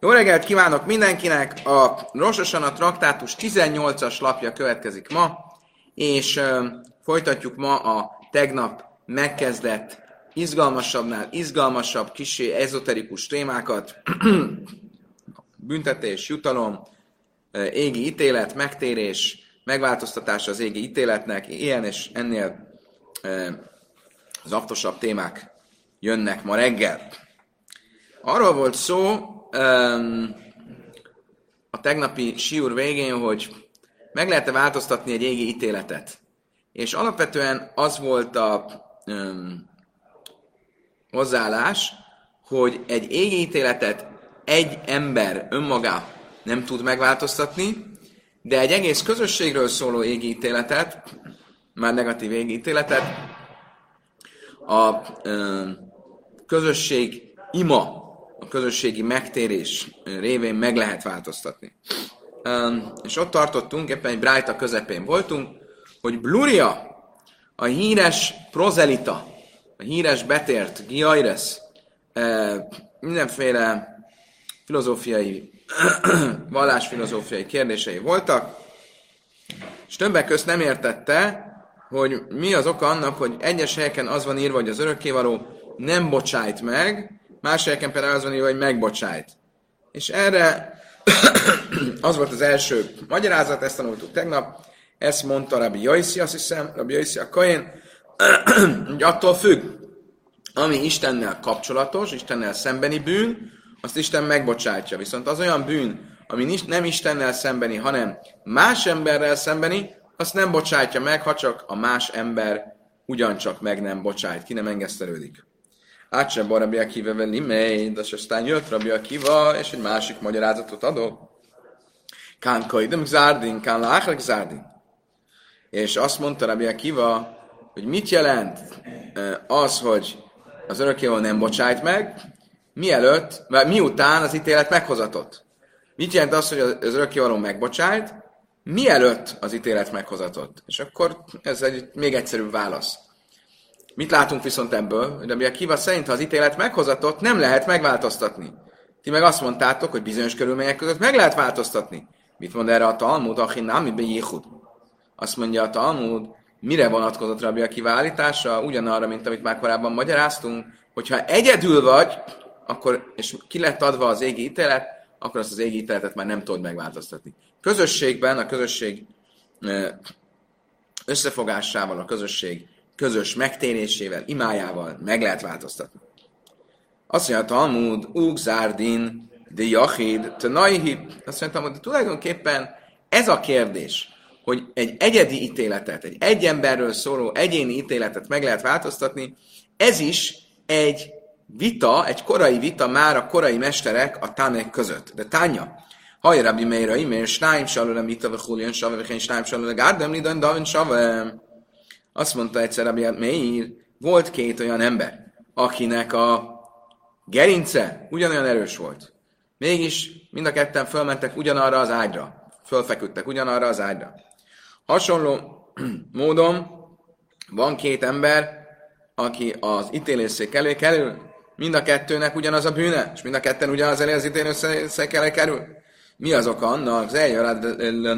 Jó reggelt kívánok mindenkinek! A Rososan a traktátus 18-as lapja következik ma, és uh, folytatjuk ma a tegnap megkezdett izgalmasabbnál izgalmasabb, kisé ezoterikus témákat. Büntetés, jutalom, égi ítélet, megtérés, megváltoztatás az égi ítéletnek, ilyen és ennél az aktosabb témák jönnek ma reggel. Arról volt szó a tegnapi siúr végén, hogy meg lehet-e változtatni egy égi ítéletet. És alapvetően az volt a um, hozzáállás, hogy egy égi ítéletet egy ember önmaga nem tud megváltoztatni, de egy egész közösségről szóló égi ítéletet, már negatív égi ítéletet, a um, közösség ima, a közösségi megtérés révén meg lehet változtatni. És ott tartottunk, éppen egy Brájta közepén voltunk, hogy Bluria, a híres prozelita, a híres betért Giaires, mindenféle filozófiai, vallásfilozófiai kérdései voltak, és többek közt nem értette, hogy mi az oka annak, hogy egyes helyeken az van írva, hogy az örökkévaló nem bocsájt meg, más helyeken például az van írva, hogy megbocsájt. És erre az volt az első magyarázat, ezt tanultuk tegnap, ezt mondta Rabbi Jaiszi, azt hiszem, Rabbi Jaiszi a Kain, hogy attól függ, ami Istennel kapcsolatos, Istennel szembeni bűn, azt Isten megbocsátja. Viszont az olyan bűn, ami nem Istennel szembeni, hanem más emberrel szembeni, azt nem bocsátja meg, ha csak a más ember ugyancsak meg nem bocsájt, ki nem engesztelődik. Átse Rabbi Akiva veli de aztán jött Rabbi Akiva, és egy másik magyarázatot adott. Kán kaidem zárdin, kán láchrek zárdin. És azt mondta Rabbi Akiva, hogy mit jelent az, hogy az örökkéval nem bocsájt meg, mielőtt, vagy miután az ítélet meghozatott. Mit jelent az, hogy az örökkévaló megbocsájt, mielőtt az ítélet meghozatott? És akkor ez egy még egyszerűbb válasz. Mit látunk viszont ebből? Hogy a Kiva szerint, ha az ítélet meghozatott, nem lehet megváltoztatni. Ti meg azt mondtátok, hogy bizonyos körülmények között meg lehet változtatni. Mit mond erre a Talmud? Achin nem, Jéhud. Azt mondja a Talmud, mire vonatkozott Rabbi Akiva állítása? Ugyanarra, mint amit már korábban magyaráztunk, hogyha egyedül vagy, akkor, és ki lett adva az égi ítélet, akkor azt az égi ítéletet már nem tudod megváltoztatni. Közösségben, a közösség összefogásával, a közösség közös megtérésével, imájával meg lehet változtatni. Azt mondja a Talmud, Ugzárdin, de Yachid, Tanaihi, azt mondja hogy tulajdonképpen ez a kérdés, hogy egy egyedi ítéletet, egy egy emberről szóló egyéni ítéletet meg lehet változtatni, ez is egy vita, egy korai vita már a korai mesterek a tánek között. De tánya, Haj, Rabbi Meira, Imér, Snáim, Salula, Mita, Vechulian, Save, Vechén, Snáim, Salula, Gárdem, Lidan, Davin, Save. Azt mondta egyszer Rabbi Meir, volt két olyan ember, akinek a gerince ugyanolyan erős volt. Mégis mind a ketten fölmentek ugyanarra az ágyra. Fölfeküdtek ugyanarra az ágyra. Hasonló módon van két ember, aki az ítélőszék elé kerül, mind a kettőnek ugyanaz a bűne, és mind a ketten ugyanaz elé az ítélőszék elé kerül. Mi az oka annak? Az eljöred a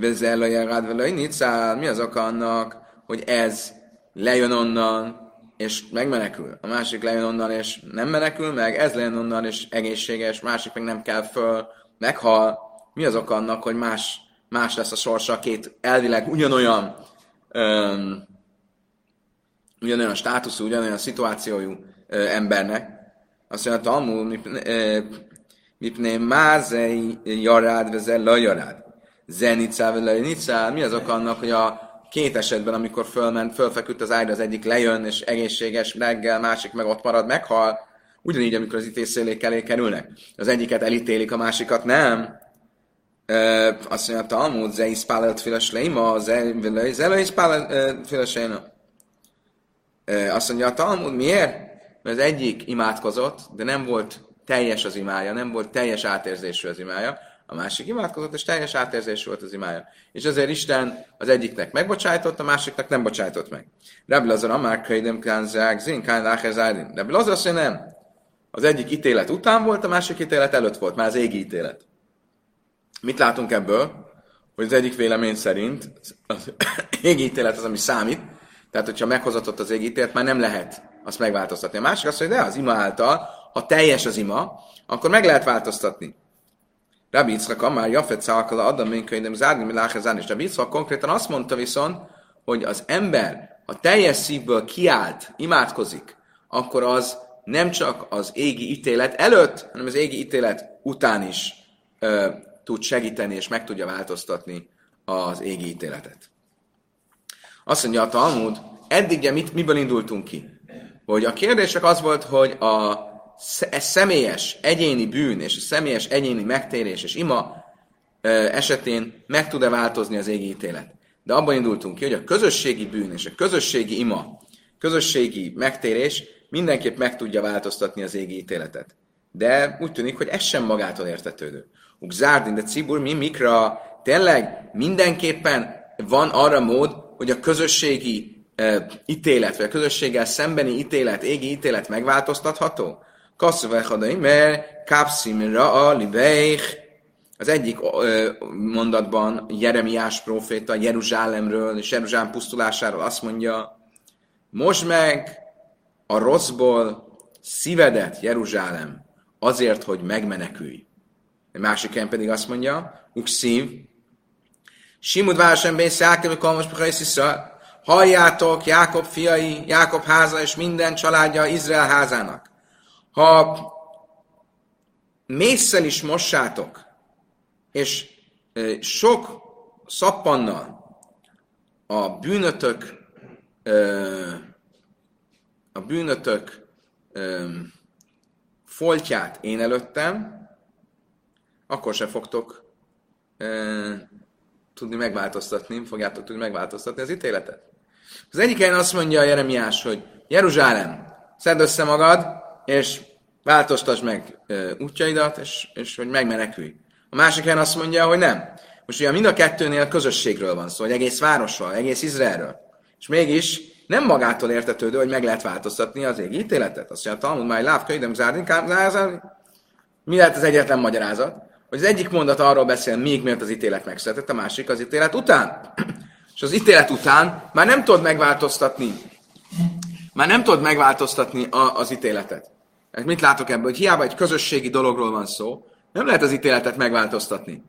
Vezel a jarád vele. Mi az oka annak, hogy ez lejön onnan, és megmenekül. A másik lejön onnan, és nem menekül meg, ez lejön onnan, és egészséges, másik meg nem kell föl, meghal. Mi az oka annak, hogy más, más lesz a sorsa két elvileg ugyanolyan öm, ugyanolyan státuszú, ugyanolyan szituációjú ö, embernek. Azt mondja, Talmud, mipné mázei jarád, vezel lajarád. Zenicá, nicá, mi az oka annak, hogy a két esetben, amikor fölment, fölfeküdt az ágyra, az egyik lejön, és egészséges reggel, másik meg ott marad, meghal, ugyanígy, amikor az ítélszélék elé kerülnek. Az egyiket elítélik, a másikat nem. Ö, azt mondja, Talmud, ze is pálelt filesleima, ze is pálelt. Azt mondja, Talmud miért? Mert az egyik imádkozott, de nem volt teljes az imája, nem volt teljes átérzésű az imája, a másik imádkozott, és teljes átérzés volt az imája. És azért Isten az egyiknek megbocsájtott, a másiknak nem bocsájtott meg. Rabbi Lazar Amár Kaidem Kán Zák Zin Kán Lácher Zájdin. Rabbi Lazar azt nem. Az egyik ítélet után volt, a másik ítélet előtt volt, már az égi ítélet. Mit látunk ebből? Hogy az egyik vélemény szerint az égi ítélet az, ami számít, tehát hogyha meghozatott az égi ítélet, már nem lehet azt megváltoztatni. A másik azt mondja, de az ima által, ha teljes az ima, akkor meg lehet változtatni. Rabbi Yitzchak már Jafet Szalkala Adam Minkönyvem Zárni Miláhezán, és Rabbi Yitzchak konkrétan azt mondta viszont, hogy az ember, ha teljes szívből kiállt, imádkozik, akkor az nem csak az égi ítélet előtt, hanem az égi ítélet után is ö, tud segíteni, és meg tudja változtatni az égi ítéletet. Azt mondja a Talmud, eddig mit, miből indultunk ki? Hogy a kérdések az volt, hogy a személyes egyéni bűn és a személyes egyéni megtérés és ima esetén meg tud-e változni az égi ítélet. De abban indultunk ki, hogy a közösségi bűn és a közösségi ima, közösségi megtérés mindenképp meg tudja változtatni az égi ítéletet. De úgy tűnik, hogy ez sem magától értetődő. Zárdin, de Cibur, mi mikra, tényleg mindenképpen van arra mód, hogy a közösségi uh, ítélet, vagy a közösséggel szembeni ítélet, égi ítélet megváltoztatható? Kasszavechadai, mert kapszimra a libeich. Az egyik mondatban Jeremiás proféta Jeruzsálemről és Jeruzsálem pusztulásáról azt mondja, most meg a rosszból szívedet, Jeruzsálem, azért, hogy megmenekülj. Egy másik helyen pedig azt mondja, ukszív, Simud városem bész, Jákob, Kalmas, Halljátok, Jákob fiai, Jákob háza és minden családja Izrael házának. Ha mészsel is mossátok, és sok szappannal a bűnötök a bűnötök foltját én előttem, akkor se fogtok tudni megváltoztatni, fogjátok tudni megváltoztatni az ítéletet. Az egyik helyen azt mondja a Jeremiás, hogy Jeruzsálem, szedd össze magad, és változtasd meg útjaidat, és, és hogy megmenekülj. A másik helyen azt mondja, hogy nem. Most ugye mind a kettőnél közösségről van szó, hogy egész városról, egész Izraelről. És mégis nem magától értetődő, hogy meg lehet változtatni az égi ítéletet. Azt mondja, Talmud máj láv, könyvem zárdin, Mi lehet az egyetlen magyarázat? Hogy az egyik mondat arról beszél, még miért az ítélet megszületett, a másik az ítélet után. És az ítélet után már nem tudod megváltoztatni, már nem tudod megváltoztatni a, az ítéletet. Hát mit látok ebből? Hogy hiába egy közösségi dologról van szó, nem lehet az ítéletet megváltoztatni.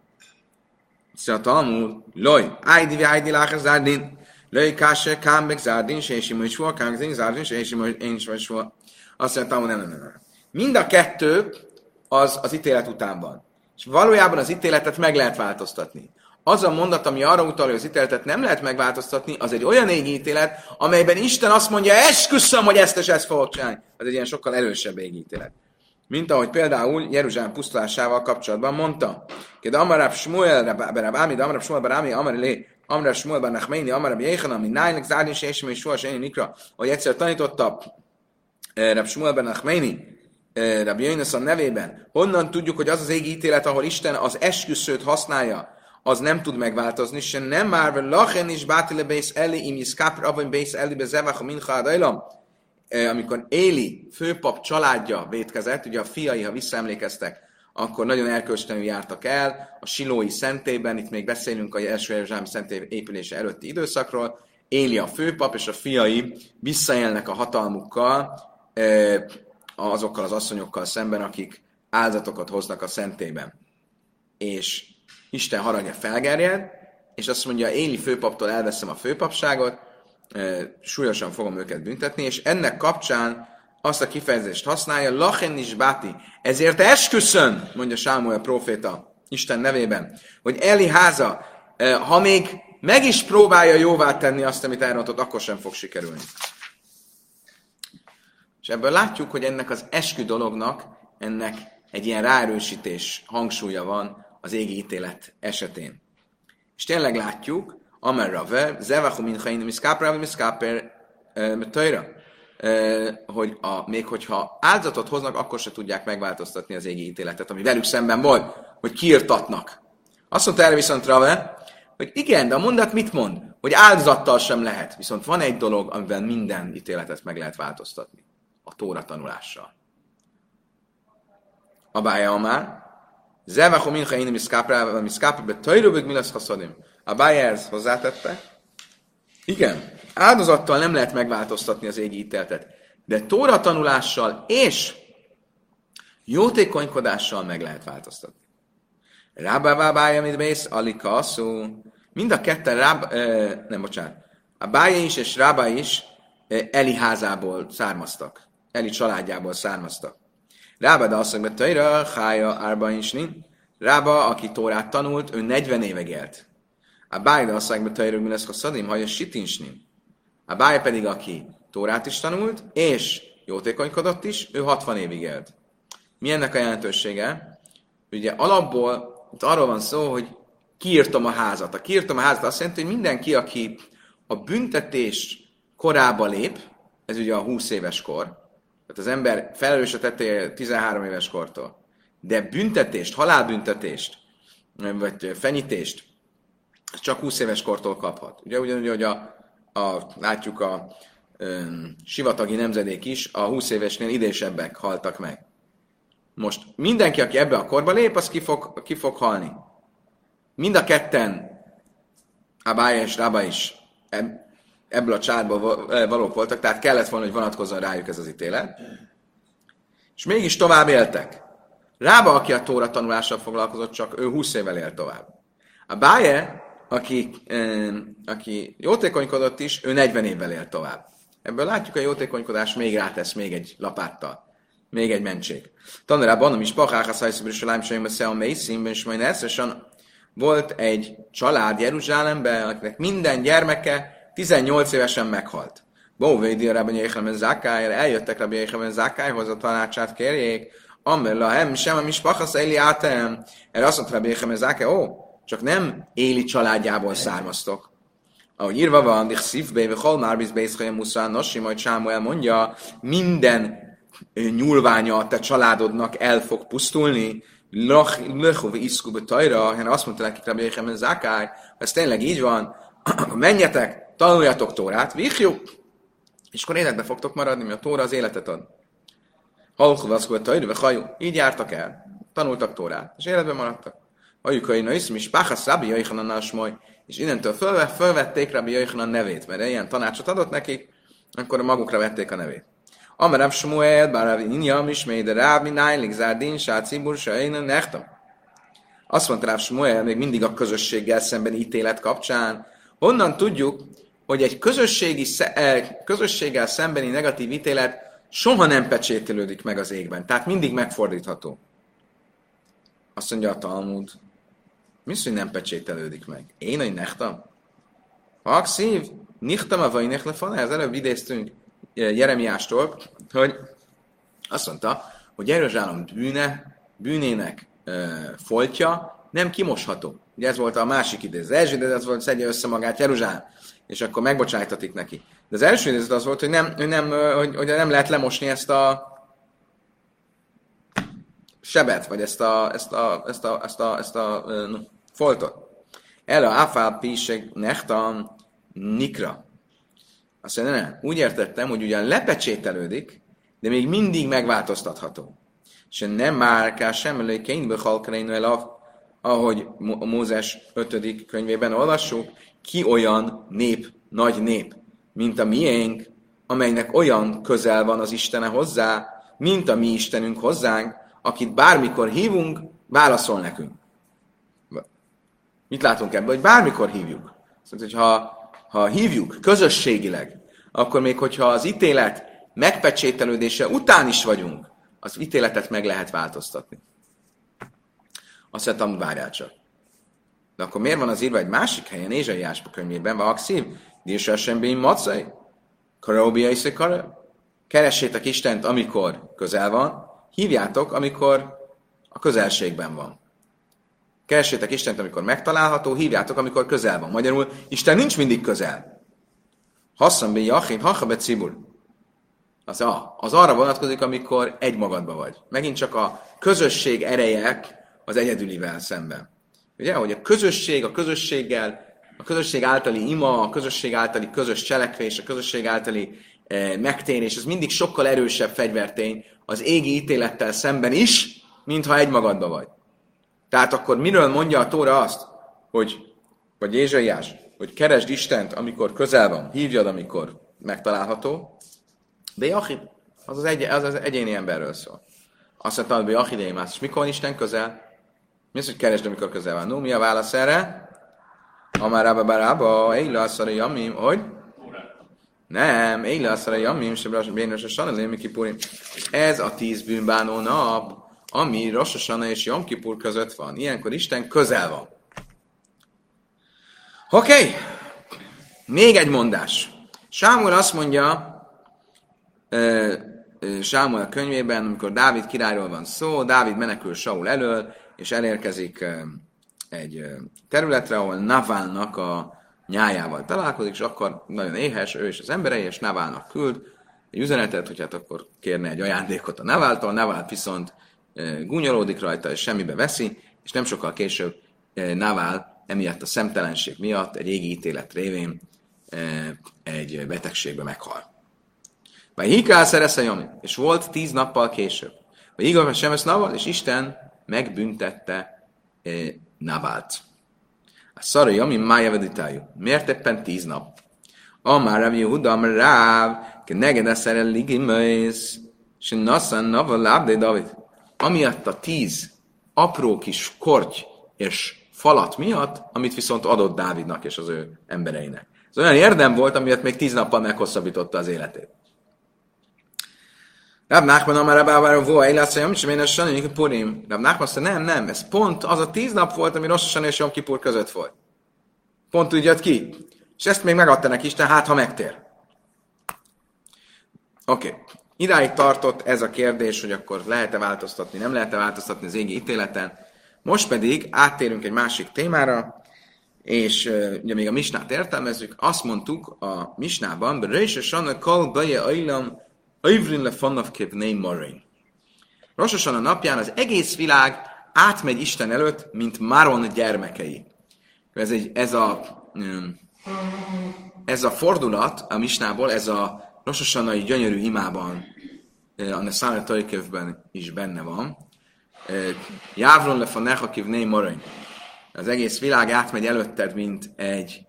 Szóval a Talmud, loj, ájdi, ájdi, láhez, zárdin, loj, káse, kám, meg zárdin, és simul, és kám, zárdin, és én simul, én is vagy soha. Azt mondja, Talmud, nem, nem, nem. Mind a kettő az az ítélet után van. És valójában az ítéletet meg lehet változtatni. Az a mondat, ami arra utal, hogy az ítéletet nem lehet megváltoztatni, az egy olyan égi ítélet, amelyben Isten azt mondja, esküszöm, hogy ezt és ezt fogok csinálni. Az egy ilyen sokkal erősebb égi ítélet. Mint ahogy például Jeruzsálem pusztulásával kapcsolatban mondta. Kéd Amarab Shmuel, Berab Ámi, Amarab Shmuel, Berab Amar Lé, Amarab Shmuel, Bar Nachmeini, Amarab Jéhan, ami Nájnek Zárni, és és és soha Nikra, hogy egyszer tanította eh, Rab Shmuel, Bar Nachmeini, eh, Rabbi Jöjnöszon nevében, honnan tudjuk, hogy az az égi ítélet, ahol Isten az esküszőt használja, az nem tud megváltozni, se nem már, lachen is bátile bész eli, im iszkápr, avon bész eli, bezevach a mincha adajlam. Amikor Éli főpap családja vétkezett, ugye a fiai, ha visszaemlékeztek, akkor nagyon erkölcstelenül jártak el a silói szentében, itt még beszélünk a első Jeruzsálem szentély épülése előtti időszakról, Éli a főpap, és a fiai visszaélnek a hatalmukkal, azokkal az asszonyokkal szemben, akik áldatokat hoznak a szentében. És Isten haragja felgerjed, és azt mondja, Éli főpaptól elveszem a főpapságot, súlyosan fogom őket büntetni, és ennek kapcsán azt a kifejezést használja, lachen is báti, ezért esküszön, mondja Sámuel proféta Isten nevében, hogy Eli háza, ha még meg is próbálja jóvá tenni azt, amit elrontott, akkor sem fog sikerülni. És ebből látjuk, hogy ennek az eskü dolognak, ennek egy ilyen ráerősítés hangsúlya van, az égi ítélet esetén. És tényleg látjuk, Amer Rave, Zevachu Minchain, Miszkáper, Miszkáper, Töjra, hogy a, még hogyha áldozatot hoznak, akkor se tudják megváltoztatni az égi ítéletet, ami velük szemben volt, hogy kiirtatnak. Azt mondta erre viszont Rave, hogy igen, de a mondat mit mond? Hogy áldozattal sem lehet. Viszont van egy dolog, amivel minden ítéletet meg lehet változtatni. A tóra tanulással. Abája már. Zevachom mincha én miszkápra, miszkápra, be tajrövök mi lesz haszadim. Abája ezt hozzátette. Igen, áldozattal nem lehet megváltoztatni az égi ítéletet, de tóra tanulással és jótékonykodással meg lehet változtatni. Rábá bája, mit mész, alika asszú. Mind a ketten, ráb, eh, nem, bocsánat, a bája is és Rába is eh, Eli házából származtak. Eli családjából származtak. Rába, de azt mondja, Tajra, Hája, Árba is Rába, aki Tórát tanult, ő 40 évig élt. A báj, de azt mondja, Tajra, mi lesz, ha szadim, haja sitinsnin. A báj pedig, aki Tórát is tanult, és jótékonykodott is, ő 60 évig élt. Mi ennek a jelentősége? Ugye alapból itt arról van szó, hogy kiírtam a házat. A kiírtam a házat azt jelenti, hogy mindenki, aki a büntetés korába lép, ez ugye a 20 éves kor, tehát az ember felelős a tettéje 13 éves kortól, de büntetést, halálbüntetést, vagy fenyítést, csak 20 éves kortól kaphat. Ugye ugyanúgy, hogy a, a, látjuk a ö, sivatagi nemzedék is, a 20 évesnél idősebbek haltak meg. Most mindenki, aki ebbe a korba lép, az ki fog, ki fog halni. Mind a ketten, Abája és Rába is ebből a csárból valók voltak, tehát kellett volna, hogy vonatkozzon rájuk ez az ítélet. És mégis tovább éltek. Rába, aki a tóra tanulással foglalkozott, csak ő 20 évvel élt tovább. A Báje, aki, aki jótékonykodott is, ő 40 évvel élt tovább. Ebből látjuk, a jótékonykodás még rátesz még egy lapáttal. Még egy mentség. Tanulában, ami is Szajszibri Saláim Sajma a Mészínben, és majd volt egy család Jeruzsálemben, akinek minden gyermeke 18 évesen meghalt. Bóvédi Rabbi Jéhemen Zákály, eljöttek Rabbi Jéhemen Zákályhoz a tanácsát kérjék, Amella, hem, sem a mispachasz Eli átem. Erre azt mondta Rabbi Jéhemen Zákály, ó, csak nem Éli családjából származtok. Ahogy írva van, Dich szívbe, ve holmár bizbészkaja muszán, nosi, majd Sámuel mondja, minden nyúlványa a te családodnak el fog pusztulni, Lechov iszku tajra, hanem azt mondta nekik Rabbi Yechemen Zakály, ha ez tényleg így van, menjetek, tanuljatok Tórát, vihjuk, és akkor életbe fogtok maradni, mert a Tóra az életet ad. Halchov iszku tajra, hajú, így jártak el, tanultak Tórát, és életben maradtak. Ajukai na iszmi, és Páchasz Rabbi Yechemen és innentől fölve, fölvették Rabbi Yechemen nevét, mert ilyen tanácsot adott nekik, akkor magukra vették a nevét. Amarav Shmuel, Barav Inyam is, de Ráv Minájlik Zárdin, Sácibur, Sajna, Nechtam. Azt mondta Ráv Shmuel, még mindig a közösséggel szemben ítélet kapcsán. Honnan tudjuk, hogy egy közösségi, eh, közösséggel szembeni negatív ítélet soha nem pecsételődik meg az égben. Tehát mindig megfordítható. Azt mondja a Talmud. Mi hogy nem pecsételődik meg? Én, hogy nechtam? Akszív, nichtam a vajnech lefana, ez előbb idéztünk Jeremiástól, hogy azt mondta, hogy Jeruzsálem bűne, bűnének e, foltja nem kimosható. Ugye ez volt a másik idézet. Az első idézet volt, szedje össze magát Jeruzsálem, és akkor megbocsájtatik neki. De az első idézet az volt, hogy nem, hogy nem, hogy, hogy nem lehet lemosni ezt a sebet, vagy ezt a, ezt a, ezt a, ezt a, ezt a, ezt a foltot. El a áfál píseg nechtan nikra. Azt mondja, nem, úgy értettem, hogy ugyan lepecsételődik, de még mindig megváltoztatható. És nem már kell sem előkénybe halkareinu el, ahogy Mózes 5. könyvében olvassuk, ki olyan nép, nagy nép, mint a miénk, amelynek olyan közel van az Istene hozzá, mint a mi Istenünk hozzánk, akit bármikor hívunk, válaszol nekünk. Mit látunk ebből? Hogy bármikor hívjuk. Szóval, hogyha ha hívjuk közösségileg, akkor még hogyha az ítélet megpecsételődése után is vagyunk, az ítéletet meg lehet változtatni. Azt mondtam, várjál csak. De akkor miért van az írva egy másik helyen, Ézsaiásba könyvében, Akszív, Dísa Sembén Macai, Karóbia is Keressétek Istent, amikor közel van, hívjátok, amikor a közelségben van. Keressétek Istent, amikor megtalálható, hívjátok, amikor közel van. Magyarul Isten nincs mindig közel. Hasszam be Jachim, be Cibur. Az, a, az arra vonatkozik, amikor egy magadban vagy. Megint csak a közösség ereje az egyedülivel szemben. Ugye, hogy a közösség, a közösséggel, a közösség általi ima, a közösség általi közös cselekvés, a közösség általi eh, megtérés, ez mindig sokkal erősebb fegyvertény az égi ítélettel szemben is, mintha egymagadba vagy. Tehát akkor miről mondja a Tóra azt, hogy, vagy Ézsaiás, hogy keresd Istent, amikor közel van, hívjad, amikor megtalálható. De Jachid, az az, egy, az az egyéni emberről szól. Azt mondta, hogy Jachid és mikor van Isten közel? Mi az, hogy keresd, amikor közel van? No, mi a válasz erre? Amarába barába, éjle asszara jamim, hogy? Nem, éjle asszara jamim, se bénos a sana kipurim. Ez a tíz bűnbánó nap, ami Rossosana és Jom Kipur között van. Ilyenkor Isten közel van. Oké, okay. még egy mondás. Sámuel azt mondja, Sámuel könyvében, amikor Dávid királyról van szó, Dávid menekül Saul elől, és elérkezik egy területre, ahol Navalnak a nyájával találkozik, és akkor nagyon éhes, ő és az emberei, és Navalnak küld egy üzenetet, hogy hát akkor kérne egy ajándékot a Naváltól, Navált viszont gúnyolódik rajta, és semmibe veszi, és nem sokkal később Navál emiatt a szemtelenség miatt egy égi ítélet révén egy betegségbe meghal. Vagy hikál szeresze és volt tíz nappal később. Vagy igaz, sem és Isten megbüntette Navált. A szara Jomi mája veditájú. Miért éppen tíz nap? Amár Rav Yehuda, amár Ráv, ke neged eszere ligimöjsz, és nasszan Naval lábdé David amiatt a tíz apró kis korty és falat miatt, amit viszont adott Dávidnak és az ő embereinek. Ez olyan érdem volt, amiatt még tíz nappal meghosszabbította az életét. Rab Nachman amar Rabávára vo, illetsz, hogy amit sem Sani Purim. Rab Nachman azt nem, nem, ez pont az a tíz nap volt, ami Rosh és Jom Kipur között volt. Pont úgy jött ki. És ezt még megadta neki Isten, hát ha megtér. Oké. Okay. Idáig tartott ez a kérdés, hogy akkor lehet-e változtatni, nem lehet-e változtatni az égi ítéleten. Most pedig áttérünk egy másik témára, és ugye még a misnát értelmezzük, azt mondtuk a misnában, Reise Sanna Kal Baje Ailam Ivrin le Fannav Kevnei Marin. Rososan a napján az egész világ átmegy Isten előtt, mint Maron gyermekei. Ez, egy, ez a ez a fordulat a misnából, ez a Rososanai gyönyörű imában, a Neszáne Tajkövben is benne van. Jávron le fanecha kivnei marany. Az egész világ átmegy előtted, mint egy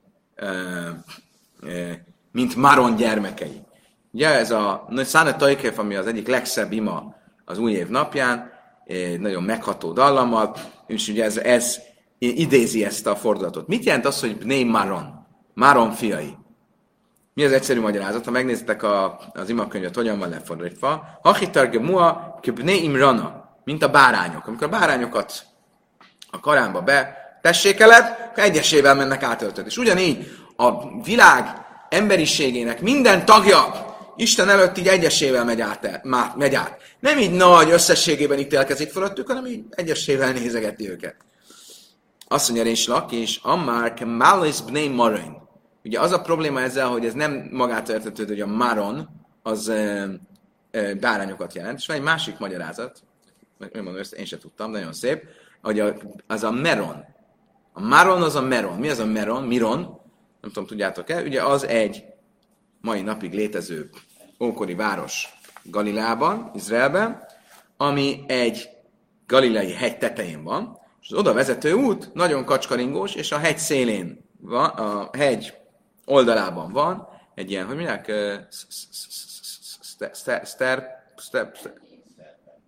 mint Maron gyermekei. Ugye ez a Száne Tajkev, ami az egyik legszebb ima az új év napján, nagyon megható dallammal, és ugye ez, ez idézi ezt a fordulatot. Mit jelent az, hogy Bnei Maron? Maron fiai. Mi az egyszerű magyarázat? Ha megnéztek a, az imakönyvet, hogyan van lefordítva. Hachitarge mua kibne imrana, mint a bárányok. Amikor a bárányokat a karánba be tessékeled, egyesével mennek átöltött. És ugyanígy a világ emberiségének minden tagja Isten előtt így egyesével megy át, megy át. Nem így nagy összességében ítélkezik fölöttük, hanem így egyesével nézegeti őket. Azt mondja Réns és Ammar Kemalis Bnei Marin. Ugye az a probléma ezzel, hogy ez nem magától értetődő, hogy a maron az e, e, bárányokat jelent, és van egy másik magyarázat, mondom, ezt én sem tudtam, nagyon szép, hogy a, az a meron. A maron az a meron. Mi az a meron? Miron? Nem tudom, tudjátok-e? Ugye az egy mai napig létező ókori város Galilában, Izraelben, ami egy galilei hegy tetején van, és az oda vezető út nagyon kacskaringós, és a hegy szélén van, a hegy oldalában van egy ilyen, hogy mondják,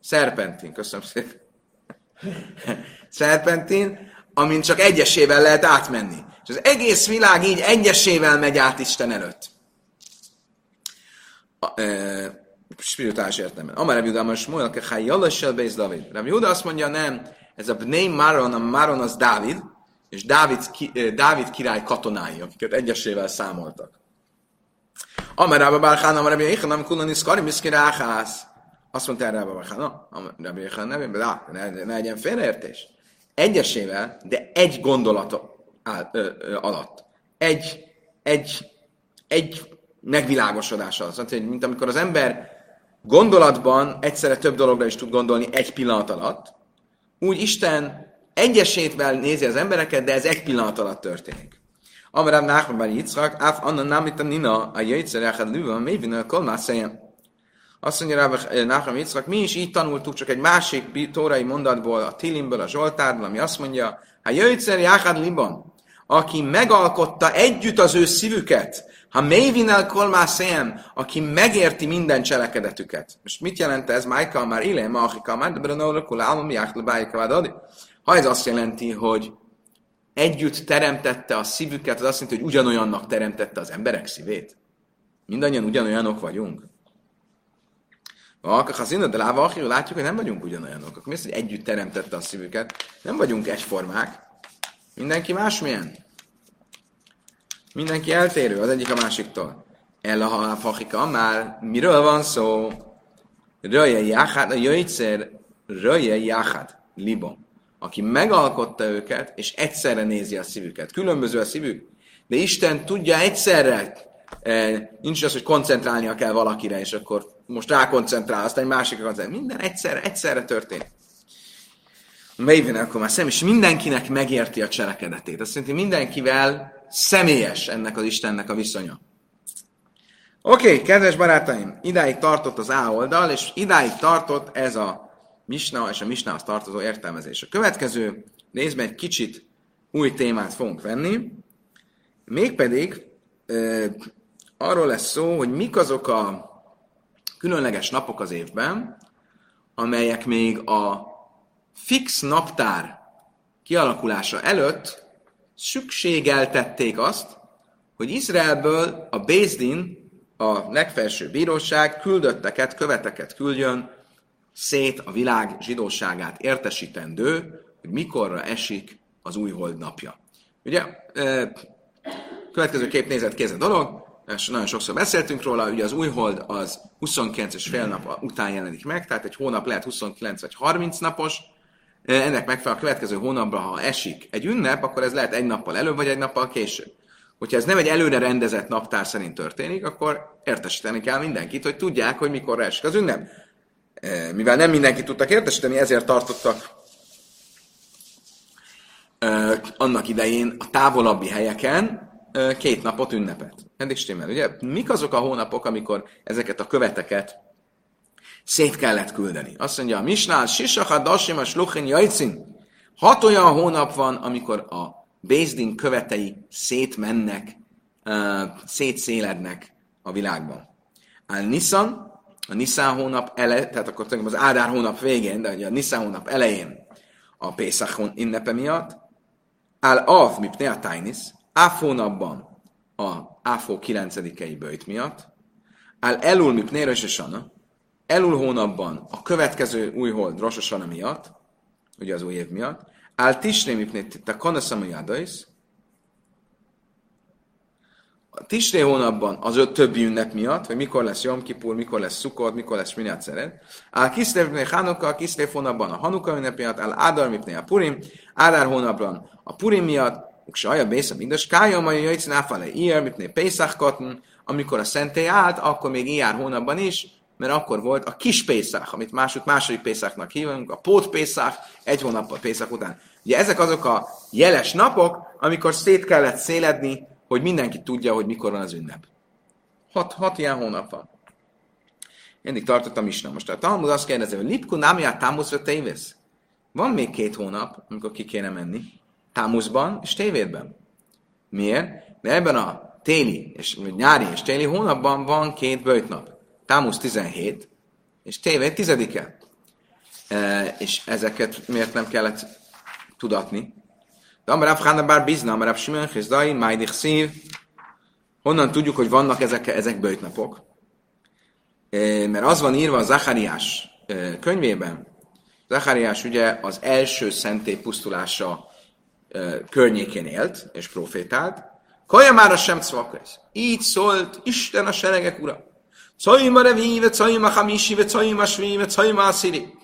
szerpentin, köszönöm szépen. Szerpentin, amin csak egyesével lehet átmenni. És az egész világ így egyesével megy át Isten előtt. Spirituális értelemben. Amár Rabbi Uda, most Moel Kechai Jalassel Beis David. Rabbi Uda azt mondja, nem, ez a Bnei Maron, a Maron az Dávid, és Dávid, Dávid király katonái, akiket egyesével számoltak. Amerába Bárhán, Amerába Jéhan, nem kulani szkari, miszkiráhász. Azt mondta erre Rába Bárhán, Amerába Jéhan nevében, de ne, ne legyen félreértés. Egyesével, de egy gondolat alatt. Egy, egy, egy megvilágosodással. Szóval, hogy mint amikor az ember gondolatban egyszerre több dologra is tud gondolni egy pillanat alatt, úgy Isten egyesétvel nézi az embereket, de ez egy pillanat alatt történik. Amarav Nachman Bar Yitzchak, Af Anna Namita Nina, a Jöjtszer Echad Lüva, Mévina, Kolmászelyem. Azt mondja rá, Nacham Yitzchak, mi is így tanultuk, csak egy másik tórai mondatból, a Tilimből, a Zsoltárból, ami azt mondja, ha jöjtszer Jáhád Liban, aki megalkotta együtt az ő szívüket, ha mévinel kolmászém, aki megérti minden cselekedetüket. Most mit jelent ez? Májka már ilé, ma akika már, de brenórakul álmom, Ha ez azt jelenti, hogy együtt teremtette a szívüket, az azt jelenti, hogy ugyanolyannak teremtette az emberek szívét. Mindannyian ugyanolyanok vagyunk. Ha színed, de láva látjuk, hogy nem vagyunk ugyanolyanok. Akkor mi az, hogy együtt teremtette a szívüket? Nem vagyunk egyformák. Mindenki másmilyen. Mindenki eltérő az egyik a másiktól. El a halálfachika, már miről van szó? Röje jáhád, a jöjtszer, röje jáhád, libon. Aki megalkotta őket, és egyszerre nézi a szívüket. Különböző a szívük, de Isten tudja egyszerre, eh, nincs az, hogy koncentrálnia kell valakire, és akkor most rákoncentrál, aztán egy másikra koncentrál. Minden egyszerre, egyszerre történik. Maven akkor már szem, és mindenkinek megérti a cselekedetét. Azt jelenti, mindenkivel személyes ennek az Istennek a viszonya. Oké, okay, kedves barátaim, idáig tartott az A oldal, és idáig tartott ez a Misna és a Misnához tartozó értelmezés. A következő részben egy kicsit új témát fogunk venni, mégpedig e, arról lesz szó, hogy mik azok a különleges napok az évben, amelyek még a fix naptár kialakulása előtt szükségeltették azt, hogy Izraelből a Bézdin, a legfelső bíróság küldötteket, követeket küldjön szét a világ zsidóságát értesítendő, hogy mikorra esik az új hold napja. Ugye, következő kép nézett kéz a dolog, és nagyon sokszor beszéltünk róla, ugye az új hold az 29 és fél nap után jelenik meg, tehát egy hónap lehet 29 vagy 30 napos, ennek megfelelően a következő hónapban, ha esik egy ünnep, akkor ez lehet egy nappal előbb, vagy egy nappal később. Hogyha ez nem egy előre rendezett naptár szerint történik, akkor értesíteni kell mindenkit, hogy tudják, hogy mikor esik az ünnep. Mivel nem mindenki tudtak értesíteni, ezért tartottak annak idején a távolabbi helyeken két napot ünnepet. Eddig stimmel, ugye? Mik azok a hónapok, amikor ezeket a követeket szét kellett küldeni? Azt mondja a Misnál, Sisacha Dasim a Sluchin Jajcin. Hat olyan hónap van, amikor a Bézdin követei szétmennek, uh, szétszélednek a világban. Al Nissan, a Niszán hónap ele, tehát akkor az Ádár hónap végén, de ugye a Niszán hónap elején a Pészach ünnepe miatt, Al Av, mipne a Tainis, Áf hónapban a Áfó 9-i bőjt miatt, Al Elul mipne Rososana, Elul hónapban a következő új hold Rososana miatt, ugye az új év miatt, Al Tisné mipne te Kanaszama Jadais, a Tisré hónapban az öt többi ünnep miatt, hogy mikor lesz Jom Kipur, mikor lesz Szukot, mikor lesz Minyat Szeret. Ál Kiszlevné Hanuka, a Kiszlev hónapban a Hanuka ünnep miatt, áll Ádar mipné a Purim, Ádár hónapban a Purim miatt, Uksaja Bész mindes, Kája Maja Jöjc Náfale Iyer, mipné Pészach Katn, amikor a szentély állt, akkor még Iyár hónapban is, mert akkor volt a kis Pészach, amit másod, második Pészachnak hívunk, a Pót Pészach, egy hónappal Pészach után. Ugye ezek azok a jeles napok, amikor szét kellett széledni hogy mindenki tudja, hogy mikor van az ünnep. Hat, hat ilyen hónap van. Mindig tartottam is. Most a Talmud azt kérdezi, hogy Lipku námját támuszra tévész? Van még két hónap, amikor ki kéne menni. Támuszban és tévédben. Miért? Mert ebben a téli, és nyári és téli hónapban van két bőjtnap. Támusz 17, és tévé 10-e. E, és ezeket miért nem kellett tudatni? De Amarav Hána bár bizna, Amarav Simon Hizdai, Májdich Szív. Honnan tudjuk, hogy vannak ezek, ezek bőjtnapok? Mert az van írva a Zachariás könyvében. Zachariás ugye az első szentély pusztulása környékén élt és profétált. Kaja már a sem cvakesz. Így szólt Isten a seregek ura. Cajma revíve, cajma hamisive, cajma svíve, cajma sziri.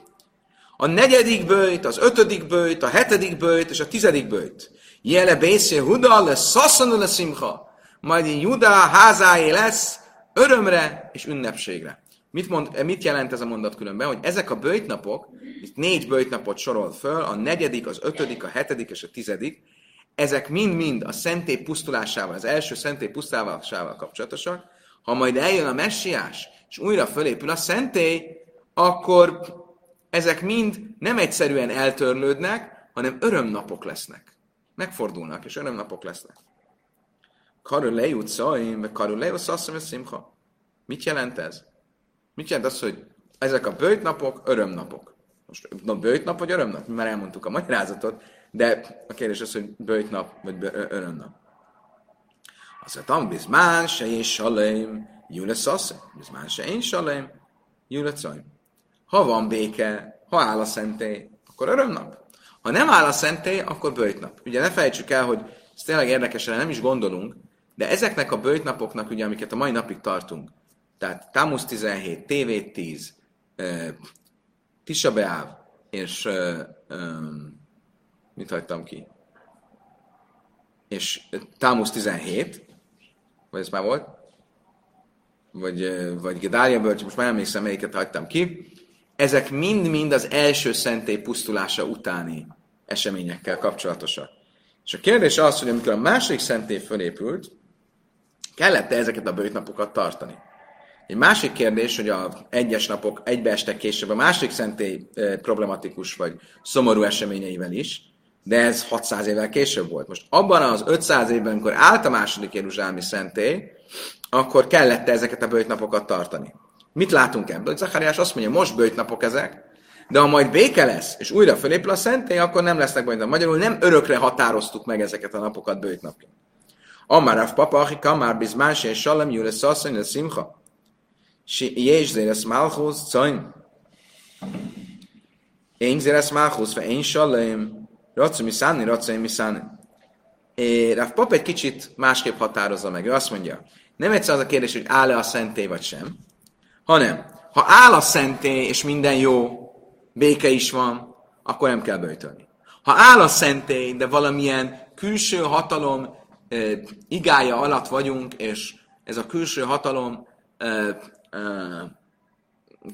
A negyedik bőjt, az ötödik bőjt, a hetedik bőjt és a tizedik bőjt. Jele bészé Huda le szaszanul le szimcha. Majd Juda házáé lesz örömre és ünnepségre. Mit, mond, mit jelent ez a mondat különben? Hogy ezek a bőjtnapok, itt négy bőjtnapot sorol föl, a negyedik, az ötödik, a hetedik és a tizedik, ezek mind-mind a szentély pusztulásával, az első szentély pusztulásával kapcsolatosak. Ha majd eljön a messiás, és újra fölépül a szentély, akkor ezek mind nem egyszerűen eltörlődnek, hanem örömnapok lesznek. Megfordulnak, és örömnapok lesznek. Karul lejut szaim, vagy karul lejut szasszom, szimha. Mit jelent ez? Mit jelent az, hogy ezek a bőjtnapok, örömnapok? Most na, bőjtnap vagy örömnap? Már elmondtuk a magyarázatot, de a kérdés az, hogy bőjtnap vagy örömnap. Azt mondtam, bizmán se és salém, júle szasz, bizmán se én salém, júle Ha van béke, ha áll a szentély, akkor örömnap. Ha nem áll a szentély, akkor bőjtnap. Ugye ne felejtsük el, hogy ez tényleg érdekes, nem is gondolunk, de ezeknek a bőjtnapoknak, ugye, amiket a mai napig tartunk, tehát Tamus 17, TV 10, uh, Tisha és mit hagytam ki? És Tamus 17, vagy ez már volt? Vagy, vagy Gedália bölcs, most már nem emlékszem, melyiket hagytam ki. Ezek mind-mind az első szentély pusztulása utáni eseményekkel kapcsolatosak. És a kérdés az, hogy amikor a második szentély fölépült, kellett-e ezeket a bőjtnapokat tartani? Egy másik kérdés, hogy a egyes napok egybeestek később a másik szentély problematikus vagy szomorú eseményeivel is, de ez 600 évvel később volt. Most abban az 500 évben, amikor állt a második Jeruzsálemi szentély, akkor kellett ezeket a bőjtnapokat tartani. Mit látunk ebből? Zachariás azt mondja, most bőjtnapok ezek, de ha majd béke lesz, és újra fölépül a szentély, akkor nem lesznek bőjtnapok. Magyarul nem örökre határoztuk meg ezeket a napokat bőjtnapként. Amarav papa, aki kamár bizmán, és salem, jule szasszony, a szimcha. És zéres malchus, caim. Én zéres malchus, ve én salem, Racu miszáni, racu miszáni. Rav Pap egy kicsit másképp határozza meg. Ő azt mondja, nem egyszer az a kérdés, hogy áll-e a szentély vagy sem, hanem ha áll a szentély, és minden jó, béke is van, akkor nem kell böjtölni. Ha áll a szentély, de valamilyen külső hatalom e, igája alatt vagyunk, és ez a külső hatalom e, e,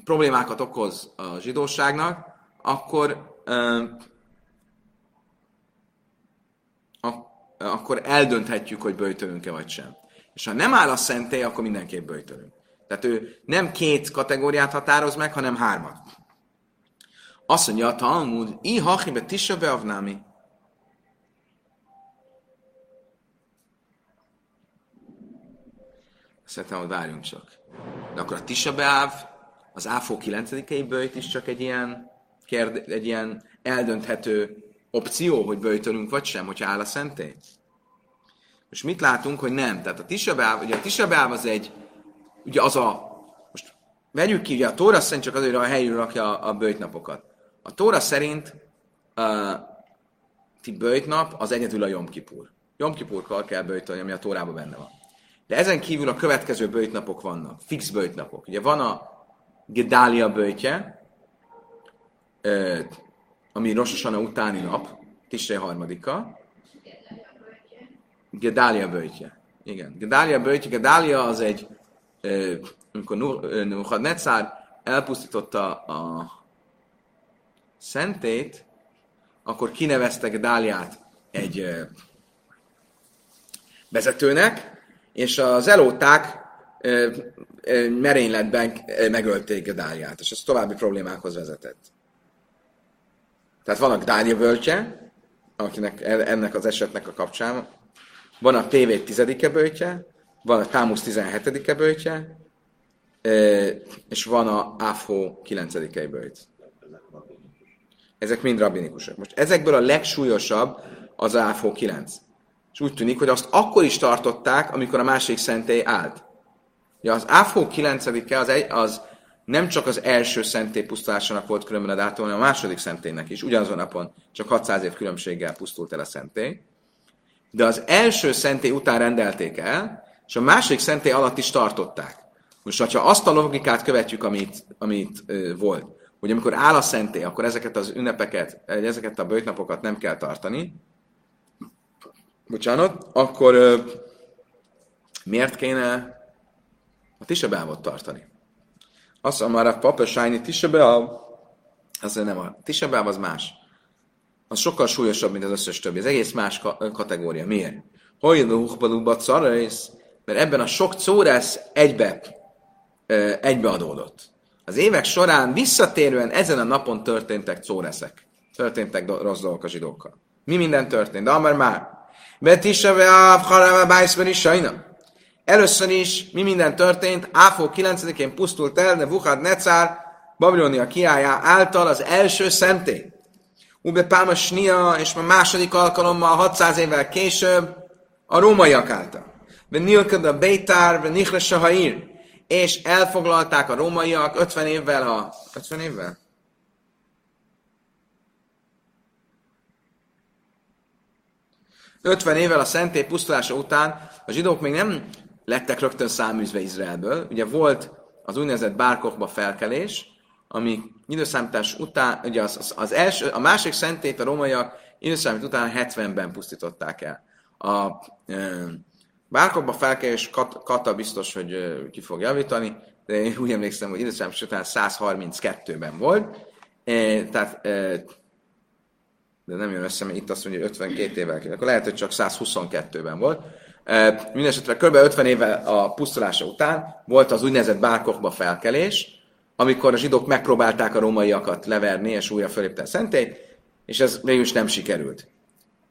problémákat okoz a zsidóságnak, akkor e, akkor eldönthetjük, hogy böjtölünk-e vagy sem. És ha nem áll a szentély, akkor mindenképp böjtölünk. Tehát ő nem két kategóriát határoz meg, hanem hármat. Azt mondja a Talmud, i hachibe tisa beavnámi. Szerintem, hogy várjunk csak. De akkor a Tisa Beáv, az Áfó 9 bőjt is csak egy ilyen, kérde, egy ilyen eldönthető opció, hogy böjtölünk vagy sem, hogyha áll a szentély? Most mit látunk, hogy nem? Tehát a Tisabáv, ugye a Tisabáv az egy, ugye az a, most vegyük ki, ugye a Tóra szerint csak azért a helyről rakja a, a bőjtnapokat. A Tóra szerint a ti bőjtnap az egyedül a Jom Kipur. Jom Kipurkal kell bőjtölni, ami a Tórában benne van. De ezen kívül a következő bőjtnapok vannak, fix bőjtnapok. Ugye van a Gedália bőjtje, ami Rosh utáni nap, Tisre harmadika. Gedália bőjtje. Igen. Gedália bőjtje. Gedália az egy, amikor Nuhadnecár elpusztította a szentét, akkor kinevezte Gedáliát egy vezetőnek, és az elóták merényletben megölték Gedáliát, és ez további problémákhoz vezetett. Tehát van a Gdália bölcse, akinek ennek az esetnek a kapcsán, van a TV 10 bölcse, van a Támusz 17 bölcse, és van a AFHO 9 bölcs. Ezek mind rabinikusak. Most ezekből a legsúlyosabb az AFHO 9. És úgy tűnik, hogy azt akkor is tartották, amikor a másik szentély állt. Ja, az AFHO 9 az, egy, az nem csak az első szentély pusztulásának volt különben a dátum, hanem a második szentélynek is. Ugyanazon napon csak 600 év különbséggel pusztult el a szentély. De az első szentély után rendelték el, és a második szentély alatt is tartották. Most, ha azt a logikát követjük, amit, amit ö, volt, hogy amikor áll a szentély, akkor ezeket az ünnepeket, ezeket a bőjtnapokat nem kell tartani, bocsánat, akkor ö, miért kéne a tisabávot tartani? Azt mondja, már a papa sájni tisabeav, az nem a tisabeav az más. Az sokkal súlyosabb, mint az összes többi. Ez egész más kategória. Miért? Hogy a hukbalúba mert ebben a sok córesz egybe egybeadódott. Az évek során visszatérően ezen a napon történtek córeszek. Történtek do- rossz dolgok a zsidókkal. Mi minden történt? De amár már. Betiseve a Harába is sajna. Először is mi minden történt? Áfó 9-én pusztult el, de Vuhad Necár, Babilonia kiállja által az első szentély. Ube Páma Snia, és a második alkalommal 600 évvel később a rómaiak által. Ve Nilkad a Beitar, ve Nichre Sahair, és elfoglalták a rómaiak 50 évvel a... 50 évvel? Ötven évvel a szentély pusztulása után a zsidók még nem lettek rögtön száműzve Izraelből. Ugye volt az úgynevezett bárkokba felkelés, ami időszámítás után, ugye az, az, az első, a másik szentét a rómaiak időszámít után 70-ben pusztították el. A e, bárkokba felkelés Kat, Kata biztos, hogy e, ki fog javítani, de én úgy emlékszem, hogy időszámítás után 132-ben volt. E, tehát e, de nem jön össze, mert itt azt mondja, hogy 52 évvel kell. Akkor lehet, hogy csak 122-ben volt. Mindenesetre kb. 50 évvel a pusztulása után volt az úgynevezett bárkokba felkelés, amikor a zsidók megpróbálták a rómaiakat leverni, és újra fölépte a szentélyt, és ez végül is nem sikerült.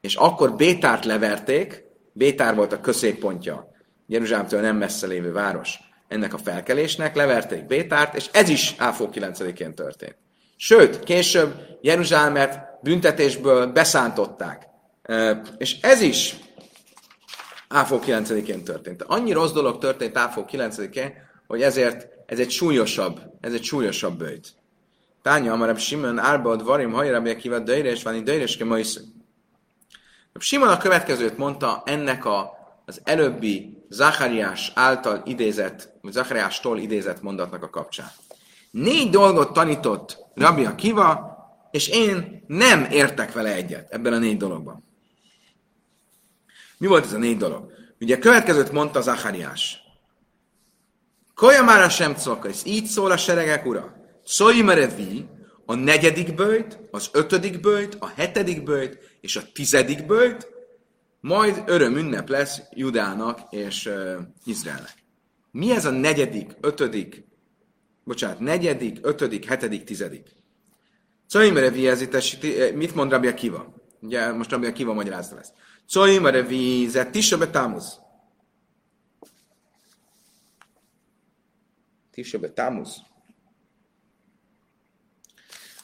És akkor Bétárt leverték, Bétár volt a középpontja, Jeruzsálemtől nem messze lévő város ennek a felkelésnek, leverték Bétárt, és ez is Áfó 9-én történt. Sőt, később Jeruzsálemet büntetésből beszántották. És ez is Áfó 9-én történt. Annyi rossz dolog történt Áfó 9-én, hogy ezért ez egy súlyosabb, ez egy súlyosabb bőjt. Tánya, amarab Simon, Árba, Varim, Hajrab, Akiva, Döjres, Vani, Döjres, Kemaisz. Simon a következőt mondta ennek a, az előbbi Zachariás által idézett, vagy Zachariástól idézett mondatnak a kapcsán. Négy dolgot tanított Rabbi Akiva, és én nem értek vele egyet ebben a négy dologban. Mi volt ez a négy dolog? Ugye a következőt mondta Zachariás. Kojamára sem ez így szól a seregek ura. Szojmerevi, a negyedik bőjt, az ötödik bőjt, a hetedik bőjt és a tizedik bőjt, majd öröm ünnep lesz Judának és uh, Izraelnek. Mi ez a negyedik, ötödik, bocsánat, negyedik, ötödik, hetedik, tizedik? Szojmerevi, ez itt, mit mond Rabia Kiva? Ugye most Rabia Kiva magyarázta lesz. Szojmerevi, ez tisha betámuz. Tisha Tamuz.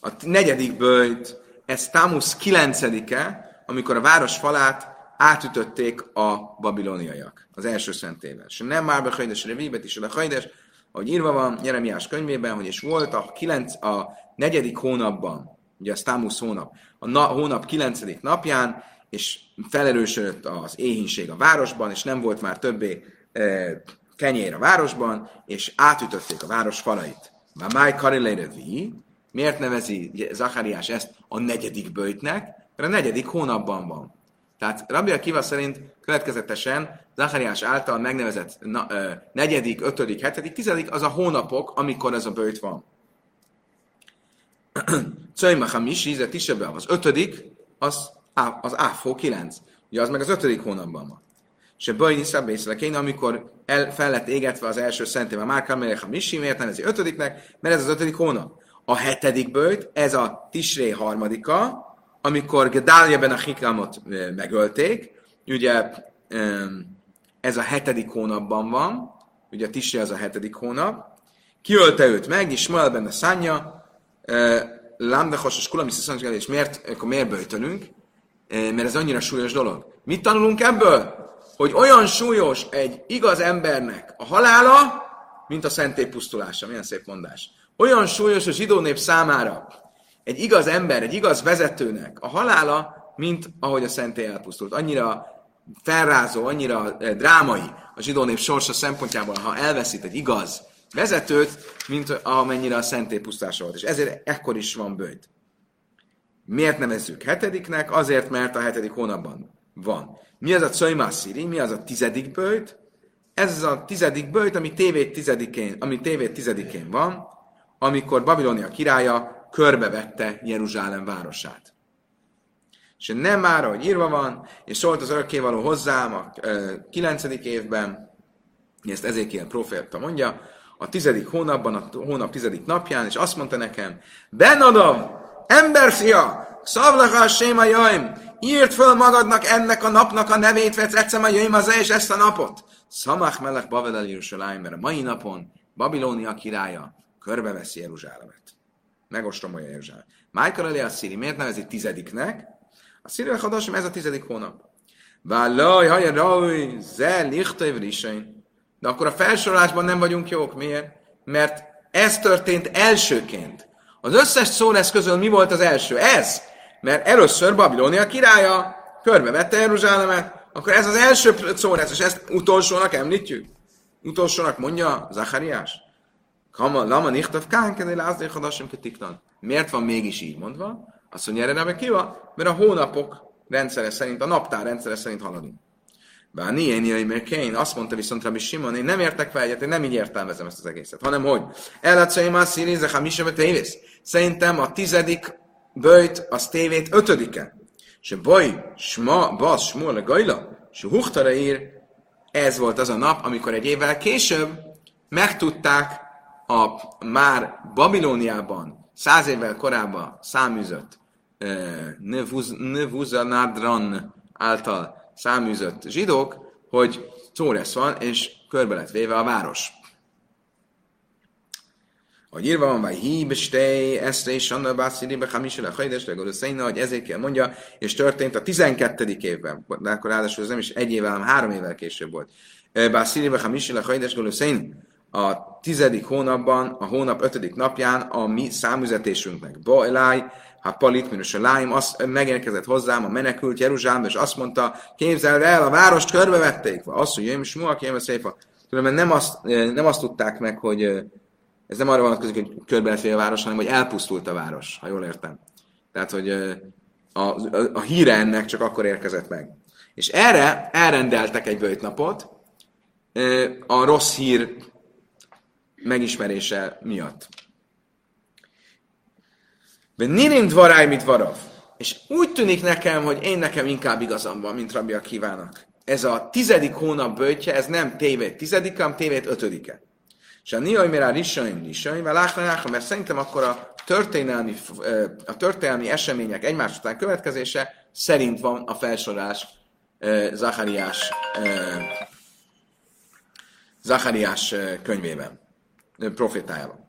A negyedik bőjt, ez Tamuz kilencedike, amikor a város falát átütötték a babiloniaiak, az első szentével. És nem már behajdes, revibet is a hajdes, ahogy írva van Jeremiás könyvében, hogy és volt a, kilenc, a negyedik hónapban, ugye a Tamus hónap, a na, hónap kilencedik napján, és felerősödött az éhínség a városban, és nem volt már többé e, kenyér a városban, és átütötték a város falait. Már máj karilérevi, miért nevezi Zachariás ezt a negyedik bőjtnek? Mert a negyedik hónapban van. Tehát Rabbi Akiva szerint következetesen Zachariás által megnevezett na, ö, negyedik, ötödik, hetedik, tizedik az a hónapok, amikor ez a bőjt van. Cöjma Hamis, Íze Tisebe, az ötödik, az, az Áfó 9. Ugye az meg az ötödik hónapban van. És a Bajni Szabészlekény, amikor el, fel lett égetve az első szentével, már Kamelech a Misi, miért nevezi ötödiknek? Mert ez az ötödik hónap. A hetedik bőjt, ez a Tisré harmadika, amikor Gedáliaben a Hikamot megölték, ugye ez a hetedik hónapban van, ugye a Tisré az a hetedik hónap, kiölte őt meg, és Smuel benne szánja, Lámdachos és Kulami és miért, akkor miért bőjtönünk? Mert ez annyira súlyos dolog. Mit tanulunk ebből? hogy olyan súlyos egy igaz embernek a halála, mint a szentély pusztulása. Milyen szép mondás. Olyan súlyos a zsidó nép számára egy igaz ember, egy igaz vezetőnek a halála, mint ahogy a szentély elpusztult. Annyira felrázó, annyira eh, drámai a zsidó nép sorsa szempontjából, ha elveszít egy igaz vezetőt, mint amennyire a szentély pusztulása volt. És ezért ekkor is van bőjt. Miért nevezzük hetediknek? Azért, mert a hetedik hónapban van. Mi az a Czajmásziri? Mi az a tizedik bőjt? Ez az a tizedik bőjt, ami tévét tizedikén, ami tévét tizedikén van, amikor Babilonia királya körbevette Jeruzsálem városát. És nem már, ahogy írva van, és szólt az örökkévaló hozzám a kilencedik évben, ezt Ezékiel proféta mondja, a tizedik hónapban, a hónap tizedik napján, és azt mondta nekem, Benadav, emberfia, szavlaka a séma jaim, írd föl magadnak ennek a napnak a nevét, vett ecem a jaim az és ezt a napot. Szamach melek Bavel Jeruzsálem, mert a mai napon Babilónia királya körbeveszi Jeruzsálemet. Megostromolja Jeruzsálemet. Májkar elé a Szíri, miért nevezi tizediknek? A Szíri Hadasim, ez a tizedik hónap. Vállaj, haja, raj, ze, lichta, De akkor a felsorolásban nem vagyunk jók. Miért? Mert ez történt elsőként. Az összes szó lesz közül mi volt az első? Ez! Mert először Babilónia királya körbevette Jeruzsálemet, akkor ez az első szó lesz, és ezt utolsónak említjük. Utolsónak mondja Zachariás. Kama, lama nichtav kánkedé lázdé hadasim ketiktan. Miért van mégis így mondva? Azt mondja erre Kiva, mert a hónapok rendszere szerint, a naptár rendszere szerint haladunk. Ilyen ilyen, mert Kén azt mondta viszont Rabbi Simon, én nem értek fel egyet, én nem így értelmezem ezt az egészet, hanem hogy Elatszai már színéze, ha misebe tévész. Szerintem a tizedik bőjt az tévét ötödike. És baj, sma, bas, smol, gajla, és huchtara ír, ez volt az a nap, amikor egy évvel később megtudták a már Babilóniában száz évvel korábban száműzött Nevuzanadran által száműzött zsidók, hogy Czóresz van, és körbe lett véve a város. Hogy írva van, vagy híbestej, eszre és anna básziri, be hamisel a hajdes, legoló széna, hogy ezért kell mondja, és történt a 12. évben, de akkor ráadásul ez nem is egy évvel, hanem három évvel később volt. Básziri, be hamisel a hajdes, legoló a tizedik hónapban, a hónap ötödik napján a mi számüzetésünknek. Bajláj, ha palit, minus a láim, azt megérkezett hozzám a menekült Jeruzsálembe, és azt mondta, képzeld el, a várost körbevették. Azt, hogy jöjjön, Smuha, a szépa. Különben nem azt, nem azt tudták meg, hogy ez nem arra vonatkozik, hogy körbe a város, hanem hogy elpusztult a város, ha jól értem. Tehát, hogy a, a, a híre ennek csak akkor érkezett meg. És erre elrendeltek egy bőjtnapot, a rossz hír megismerése miatt. De nirim dvaráj, mit varav. És úgy tűnik nekem, hogy én nekem inkább igazam van, mint Rabbi Akivának. Ez a tizedik hónap bőtje, ez nem tévét tizedike, hanem tévét ötödike. És a niaj mire risaim risaim, mert szerintem akkor a történelmi, a történelmi események egymás után következése szerint van a felsorás Zachariás, Zachariás könyvében profétájában.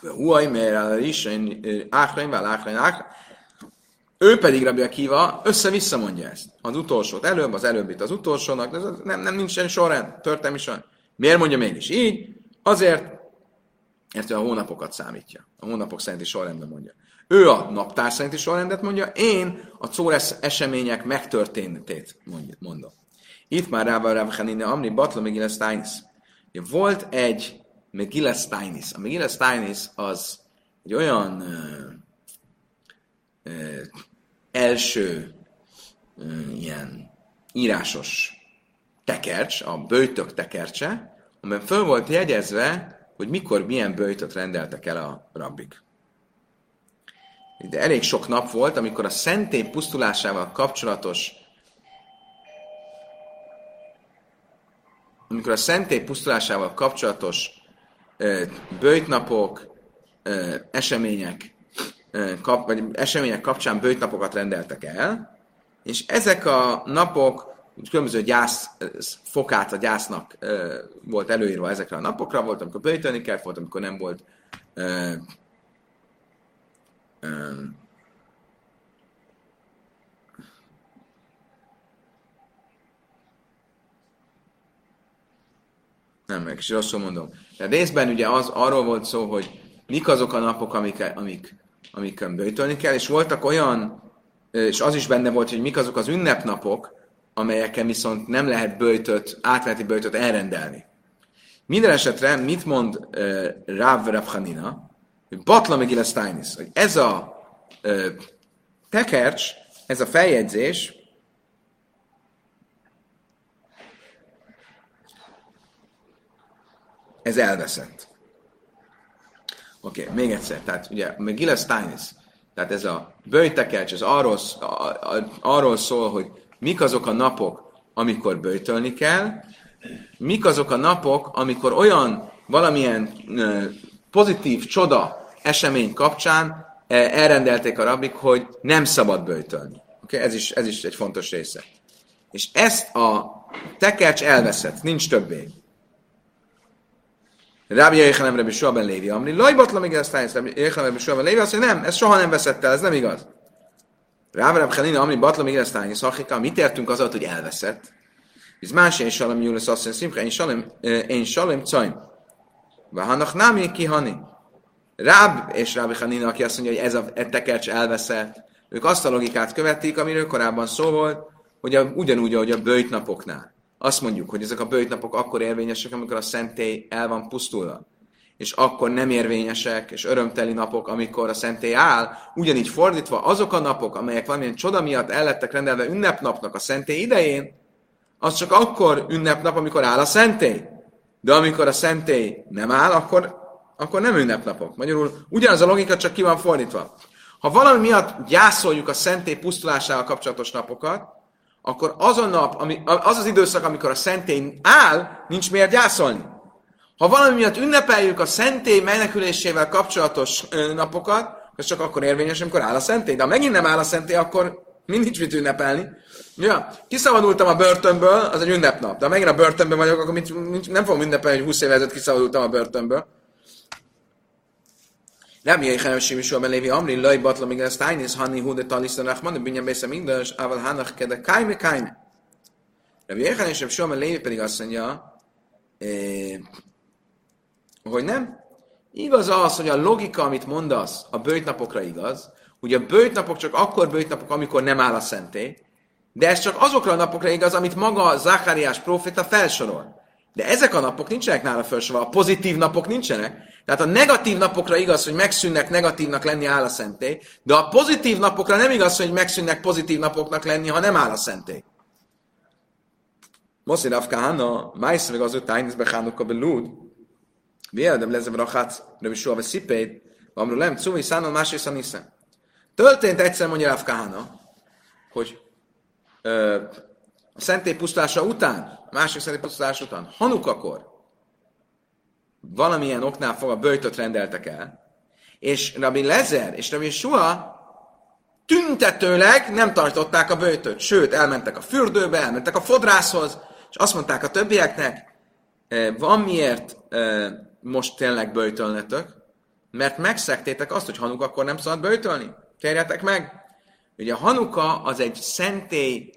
Huaj, mert is, áhrain, vál áhrain, Ő pedig Rabbi Akiva össze-vissza mondja ezt. Az utolsót előbb, az előbbit az utolsónak, de nem, nem nincsen sorrend, történelmi sorrend. Miért mondja mégis így? Azért, mert a hónapokat számítja. A hónapok szerinti sorrendben mondja. Ő a naptár szerinti sorrendet mondja, én a Czóresz események megtörténtét mondom. Itt már rá van Hanine Amri Batla Megilles. Volt egy Megillah Steinis. A Megillah Steinis az egy olyan ö, ö, első ö, ilyen írásos tekercs, a bőjtök tekercse, amiben föl volt jegyezve, hogy mikor milyen bőjtöt rendeltek el a rabbik. De elég sok nap volt, amikor a szentély pusztulásával kapcsolatos amikor a szentély pusztulásával kapcsolatos bőjtnapok, események, kap, vagy események kapcsán bőjtnapokat rendeltek el, és ezek a napok különböző gyász fokát a gyásznak volt előírva ezekre a napokra, volt, amikor bőjtölni kell, volt, amikor nem volt Nem, meg is rosszul mondom. De részben ugye az, arról volt szó, hogy mik azok a napok, amik, amik, amiken bőjtölni kell, és voltak olyan, és az is benne volt, hogy mik azok az ünnepnapok, amelyeken viszont nem lehet bőjtöt, átmeneti bőjtöt elrendelni. Minden esetre mit mond uh, Rav Ravchanina, hogy Batla hogy ez a uh, tekercs, ez a feljegyzés, ez elveszett. Oké, okay, még egyszer. Tehát ugye Megillah Steinis, tehát ez a bőjtekercs, ez arról, arról szól, hogy mik azok a napok, amikor bőjtölni kell, mik azok a napok, amikor olyan valamilyen pozitív csoda esemény kapcsán elrendelték a rabik, hogy nem szabad bőjtölni. Okay? Ez, is, ez is egy fontos része. És ezt a tekercs elveszett, nincs többé. Rabbi Yechanem Rabbi Shua ben Lévi Amri, lajbatla még ezt állsz, Rabbi Yechanem Rabbi Shua ben Lévi, azt mondja, nem, ez soha nem veszett el, ez nem igaz. Rabbi Rabbi Chanina Amri, batla még ezt állsz, Hachika, mit értünk az hogy elveszett? Ez más én salem Julius azt mondja, szimcha, én salem, én salem cajm. Vahanach nami kihani. Ráb és Rabbi Chanina, aki azt mondja, hogy ez a tekercs elveszett, ők azt a logikát követik, amiről korábban szó volt, hogy ugyanúgy, ahogy a bőjtnapoknál. Azt mondjuk, hogy ezek a bőjtnapok akkor érvényesek, amikor a szentély el van pusztulva. És akkor nem érvényesek, és örömteli napok, amikor a szentély áll. Ugyanígy fordítva, azok a napok, amelyek valamilyen csoda miatt el lettek rendelve ünnepnapnak a szentély idején, az csak akkor ünnepnap, amikor áll a szentély. De amikor a szentély nem áll, akkor, akkor nem ünnepnapok. Magyarul ugyanaz a logika, csak ki van fordítva. Ha valami miatt gyászoljuk a szentély pusztulásával kapcsolatos napokat, akkor az a nap, ami, az az időszak, amikor a szentély áll, nincs miért gyászolni. Ha valami miatt ünnepeljük a szentély menekülésével kapcsolatos napokat, ez csak akkor érvényes, amikor áll a szentély. De ha megint nem áll a szentély, akkor mind nincs mit ünnepelni. Ja, kiszabadultam a börtönből, az egy ünnepnap. De ha megint a börtönben vagyok, akkor mit, nem fogom ünnepelni, hogy 20 éve ezelőtt kiszabadultam a börtönből. Rabbi Yechanan Shimishua ben Levi Amri, Loi Batla Miguel Steinis, Hani Hude Talistan Rachman, Binyan Bésze Mindas, Aval Hanach Kede Kaime Kaime. Rabbi Yechanan Shimishua ben Levi pedig azt mondja, eh, hogy nem. Igaz az, hogy a logika, amit mondasz, a bőjtnapokra igaz, hogy a bőjtnapok csak akkor bőjtnapok, amikor nem áll a szentély, de ez csak azokra a napokra igaz, amit maga Zachariás proféta felsorol. De ezek a napok nincsenek nála felsorolva, a pozitív napok nincsenek. Tehát a negatív napokra igaz, hogy megszűnnek negatívnak lenni áll a szentély, de a pozitív napokra nem igaz, hogy megszűnnek pozitív napoknak lenni, ha nem áll a szentély. Moszi Rav Kahana, májsz meg az után, ez bechánuka belúd, Viedem lezem rachat, Rabbi Shua veszipéd, Amru lem, cumi szánon másrészt a niszem. Történt egyszer, mondja Rav Kahana, hogy ö, a szentély pusztulása után, a másik szentély pusztulása után, Hanukakor, valamilyen oknál fogva böjtöt rendeltek el, és Rabbi Lezer és Rabbi Shua tüntetőleg nem tartották a böjtöt, sőt, elmentek a fürdőbe, elmentek a fodrászhoz, és azt mondták a többieknek, van miért most tényleg böjtölnetek, mert megszektétek azt, hogy Hanuka akkor nem szabad böjtölni. Kérjetek meg! Ugye a Hanuka az egy szentély,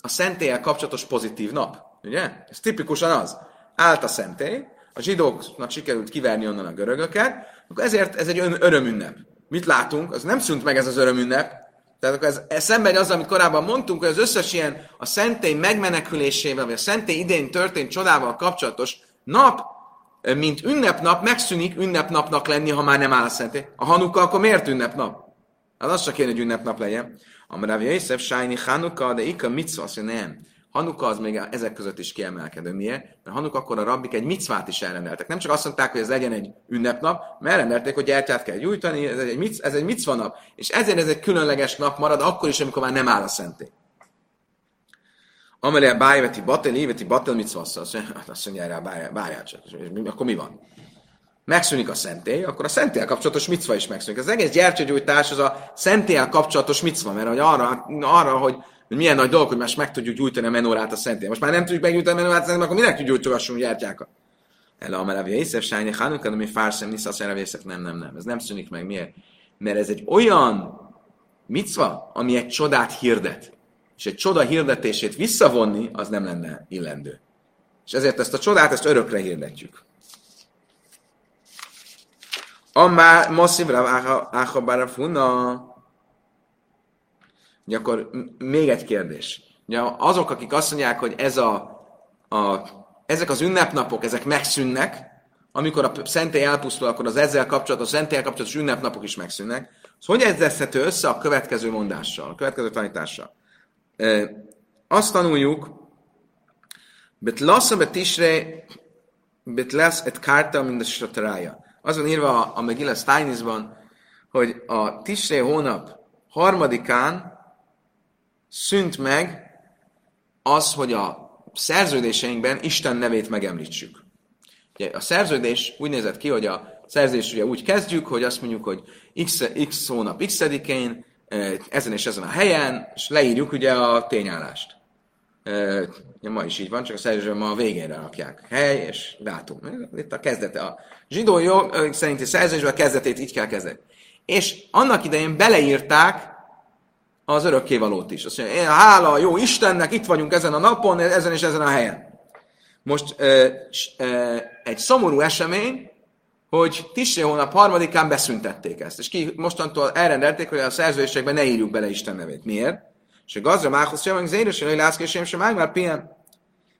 a szentélyel kapcsolatos pozitív nap. Ugye? Ez tipikusan az. Állt a szentély, a zsidóknak sikerült kiverni onnan a görögöket, akkor ezért ez egy örömünnep. Mit látunk? Az nem szűnt meg ez az örömünnep. Tehát akkor ez, ez szemben az, amit korábban mondtunk, hogy az összes ilyen a szentély megmenekülésével, vagy a szentély idén történt csodával kapcsolatos nap, mint ünnepnap, megszűnik ünnepnapnak lenni, ha már nem áll a szentély. A Hanuka akkor miért ünnepnap? Hát az csak kéne, hogy ünnepnap legyen. Amarav Yosef, Sájni, Hanuka, de Ika, Mitzvah, nem. Hanuka az még ezek között is kiemelkedő. Miért? Mert Hanuka akkor a rabbik egy micvát is elrendeltek. Nem csak azt mondták, hogy ez legyen egy ünnepnap, mert elrendelték, hogy gyertyát kell gyújtani, ez egy, mic, ez egy micva nap. És ezért ez egy különleges nap marad, akkor is, amikor már nem áll a szentély. Amelé a bájveti batel, éveti batel micva, azt mondja erre a báját csak. Akkor mi van? megszűnik a szentély, akkor a szentélyel kapcsolatos micva is megszűnik. Az egész gyertyagyújtás az a szentélyel kapcsolatos micva, mert hogy arra, arra hogy hogy milyen nagy dolog, hogy most meg tudjuk gyújtani a menorát a szentén. Most már nem tudjuk meggyújtani a menorát a szentén, akkor minek gyújtogassunk gyertyákat? El a merevi észre, sájni, hánukat, ami fárszem, niszasz, nem, nem, nem. Ez nem szűnik meg. Miért? Mert ez egy olyan micva, ami egy csodát hirdet. És egy csoda hirdetését visszavonni, az nem lenne illendő. És ezért ezt a csodát, ezt örökre hirdetjük. Amá, masszívra áha funa. Ugye akkor még egy kérdés. Ugye azok, akik azt mondják, hogy ez a, a, ezek az ünnepnapok, ezek megszűnnek, amikor a szentély elpusztul, akkor az ezzel kapcsolatos, a szentély kapcsolatos ünnepnapok is megszűnnek. Szóval hogy egyezhető össze a következő mondással, a következő tanítással? E, azt tanuljuk, bet lassa bet isre, bet lesz et kárta, mint a sratarája. Az van írva a Megillah Steinisban, hogy a Tisré hónap harmadikán szűnt meg az, hogy a szerződéseinkben Isten nevét megemlítsük. Ugye a szerződés úgy nézett ki, hogy a szerződés ugye úgy kezdjük, hogy azt mondjuk, hogy x, x hónap x-edikén, ezen és ezen a helyen, és leírjuk ugye a tényállást. Ja, ma is így van, csak a szerződésben ma a végére rakják. Hely és dátum. Itt a kezdete. A zsidó jog szerinti szerződésben a kezdetét így kell kezdeni. És annak idején beleírták az örökkévalót is. Azt mondja, hála jó Istennek, itt vagyunk ezen a napon, ezen és ezen a helyen. Most ö, ö, egy szomorú esemény, hogy Tisé hónap harmadikán beszüntették ezt. És ki mostantól elrendelték, hogy a szerződésekben ne írjuk bele Isten nevét. Miért? És a gazra mához sem, hogy zéres, hogy lászkésém sem már pihen.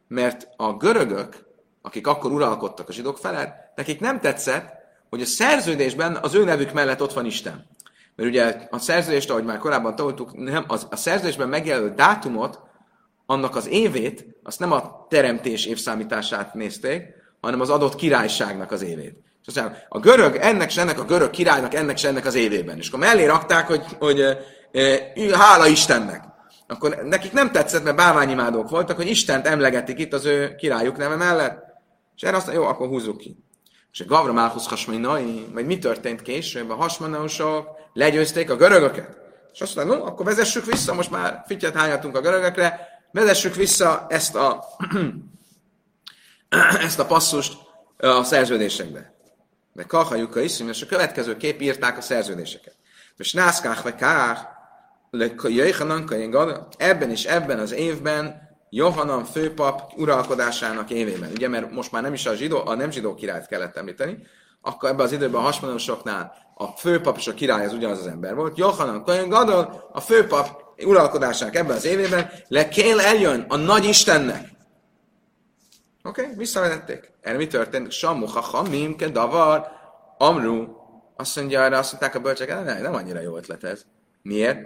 Mert a görögök, akik akkor uralkodtak a zsidók felett, nekik nem tetszett, hogy a szerződésben az ő nevük mellett ott van Isten. Mert ugye a szerződést, ahogy már korábban tanultuk, nem, az, a szerződésben megjelölt dátumot, annak az évét, azt nem a teremtés évszámítását nézték, hanem az adott királyságnak az évét. És aztán a görög, ennek se ennek a görög királynak, ennek se ennek az évében. És akkor mellé rakták, hogy, hogy e, e, hála Istennek. Akkor nekik nem tetszett, mert báványimádók voltak, hogy Istent emlegetik itt az ő királyuk neve mellett. És erre aztán jó, akkor húzzuk ki. És a Gavra Máhusz Hasmainai, vagy mi történt később, a hasmanósok legyőzték a görögöket. És azt mondta, no, akkor vezessük vissza, most már fityet hányatunk a görögökre, vezessük vissza ezt a, ezt a passzust a szerződésekbe. De kahajuk a iszim, és a következő kép írták a szerződéseket. És nászkák vagy kár, ebben és ebben az évben Johanan főpap uralkodásának évében. Ugye, mert most már nem is a, zsidó, a nem zsidó királyt kellett említeni, akkor ebben az időben a hasonlósoknál a főpap és a király az ugyanaz az ember volt. Johanan Kohen Gadol, a főpap uralkodásának ebben az évében le kell eljön a nagy Istennek. Oké, okay, visszavezették. Erre mi történt? Samu hachamim ke davar amru. Azt mondja, erre azt mondták a bölcsek, nem, nem annyira jó ötlet ez. Miért?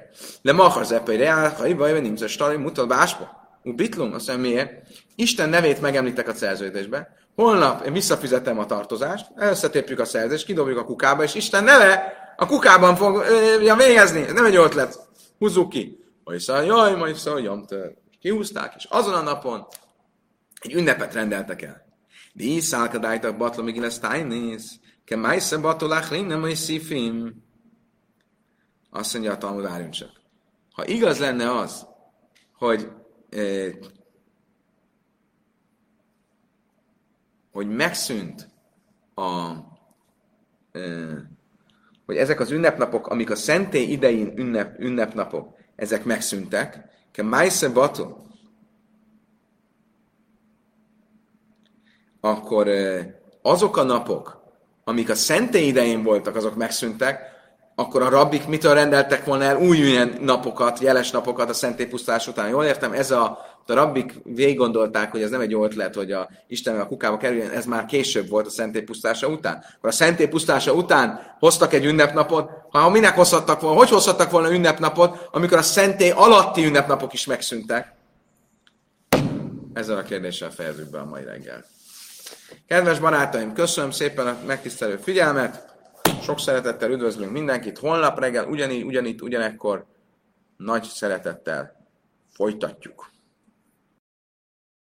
Le machar zepai reál, ha vagy nincs a stari, mutat. Bitlum, azt mondja, miért? Isten nevét megemlítek a szerződésbe. Holnap én visszafizetem a tartozást, összetépjük a szerződést, kidobjuk a kukába, és Isten neve a kukában fog ja, végezni. Ez nem egy ötlet. Húzzuk ki. Majd szóval, jaj, majd szóval, jomtör. Kihúzták, és azon a napon egy ünnepet rendeltek el. Di szálkadájtak batla még lesz tájnész, ke májsze batolák nem egy szífim. Azt mondja a Talmud, csak. Ha igaz lenne az, hogy hogy megszűnt a hogy ezek az ünnepnapok, amik a szentély idején ünnep, ünnepnapok, ezek megszűntek, ke májsze bató, akkor azok a napok, amik a szentély idején voltak, azok megszűntek, akkor a rabbik mitől rendeltek volna el új ilyen napokat, jeles napokat a szentélypusztás után? Jól értem, ez a, a rabbik végig hogy ez nem egy jó ötlet, hogy a Isten a kukába kerüljön, ez már később volt a szentélypusztása után. Akkor a szentélypusztása után hoztak egy ünnepnapot, ha minek hozhattak volna, hogy hozhattak volna ünnepnapot, amikor a szentély alatti ünnepnapok is megszűntek? Ezzel a kérdéssel fejezzük be a mai reggel. Kedves barátaim, köszönöm szépen a megtisztelő figyelmet! Sok szeretettel üdvözlünk mindenkit. Holnap reggel ugyanígy, ugyanitt, ugyanekkor nagy szeretettel folytatjuk.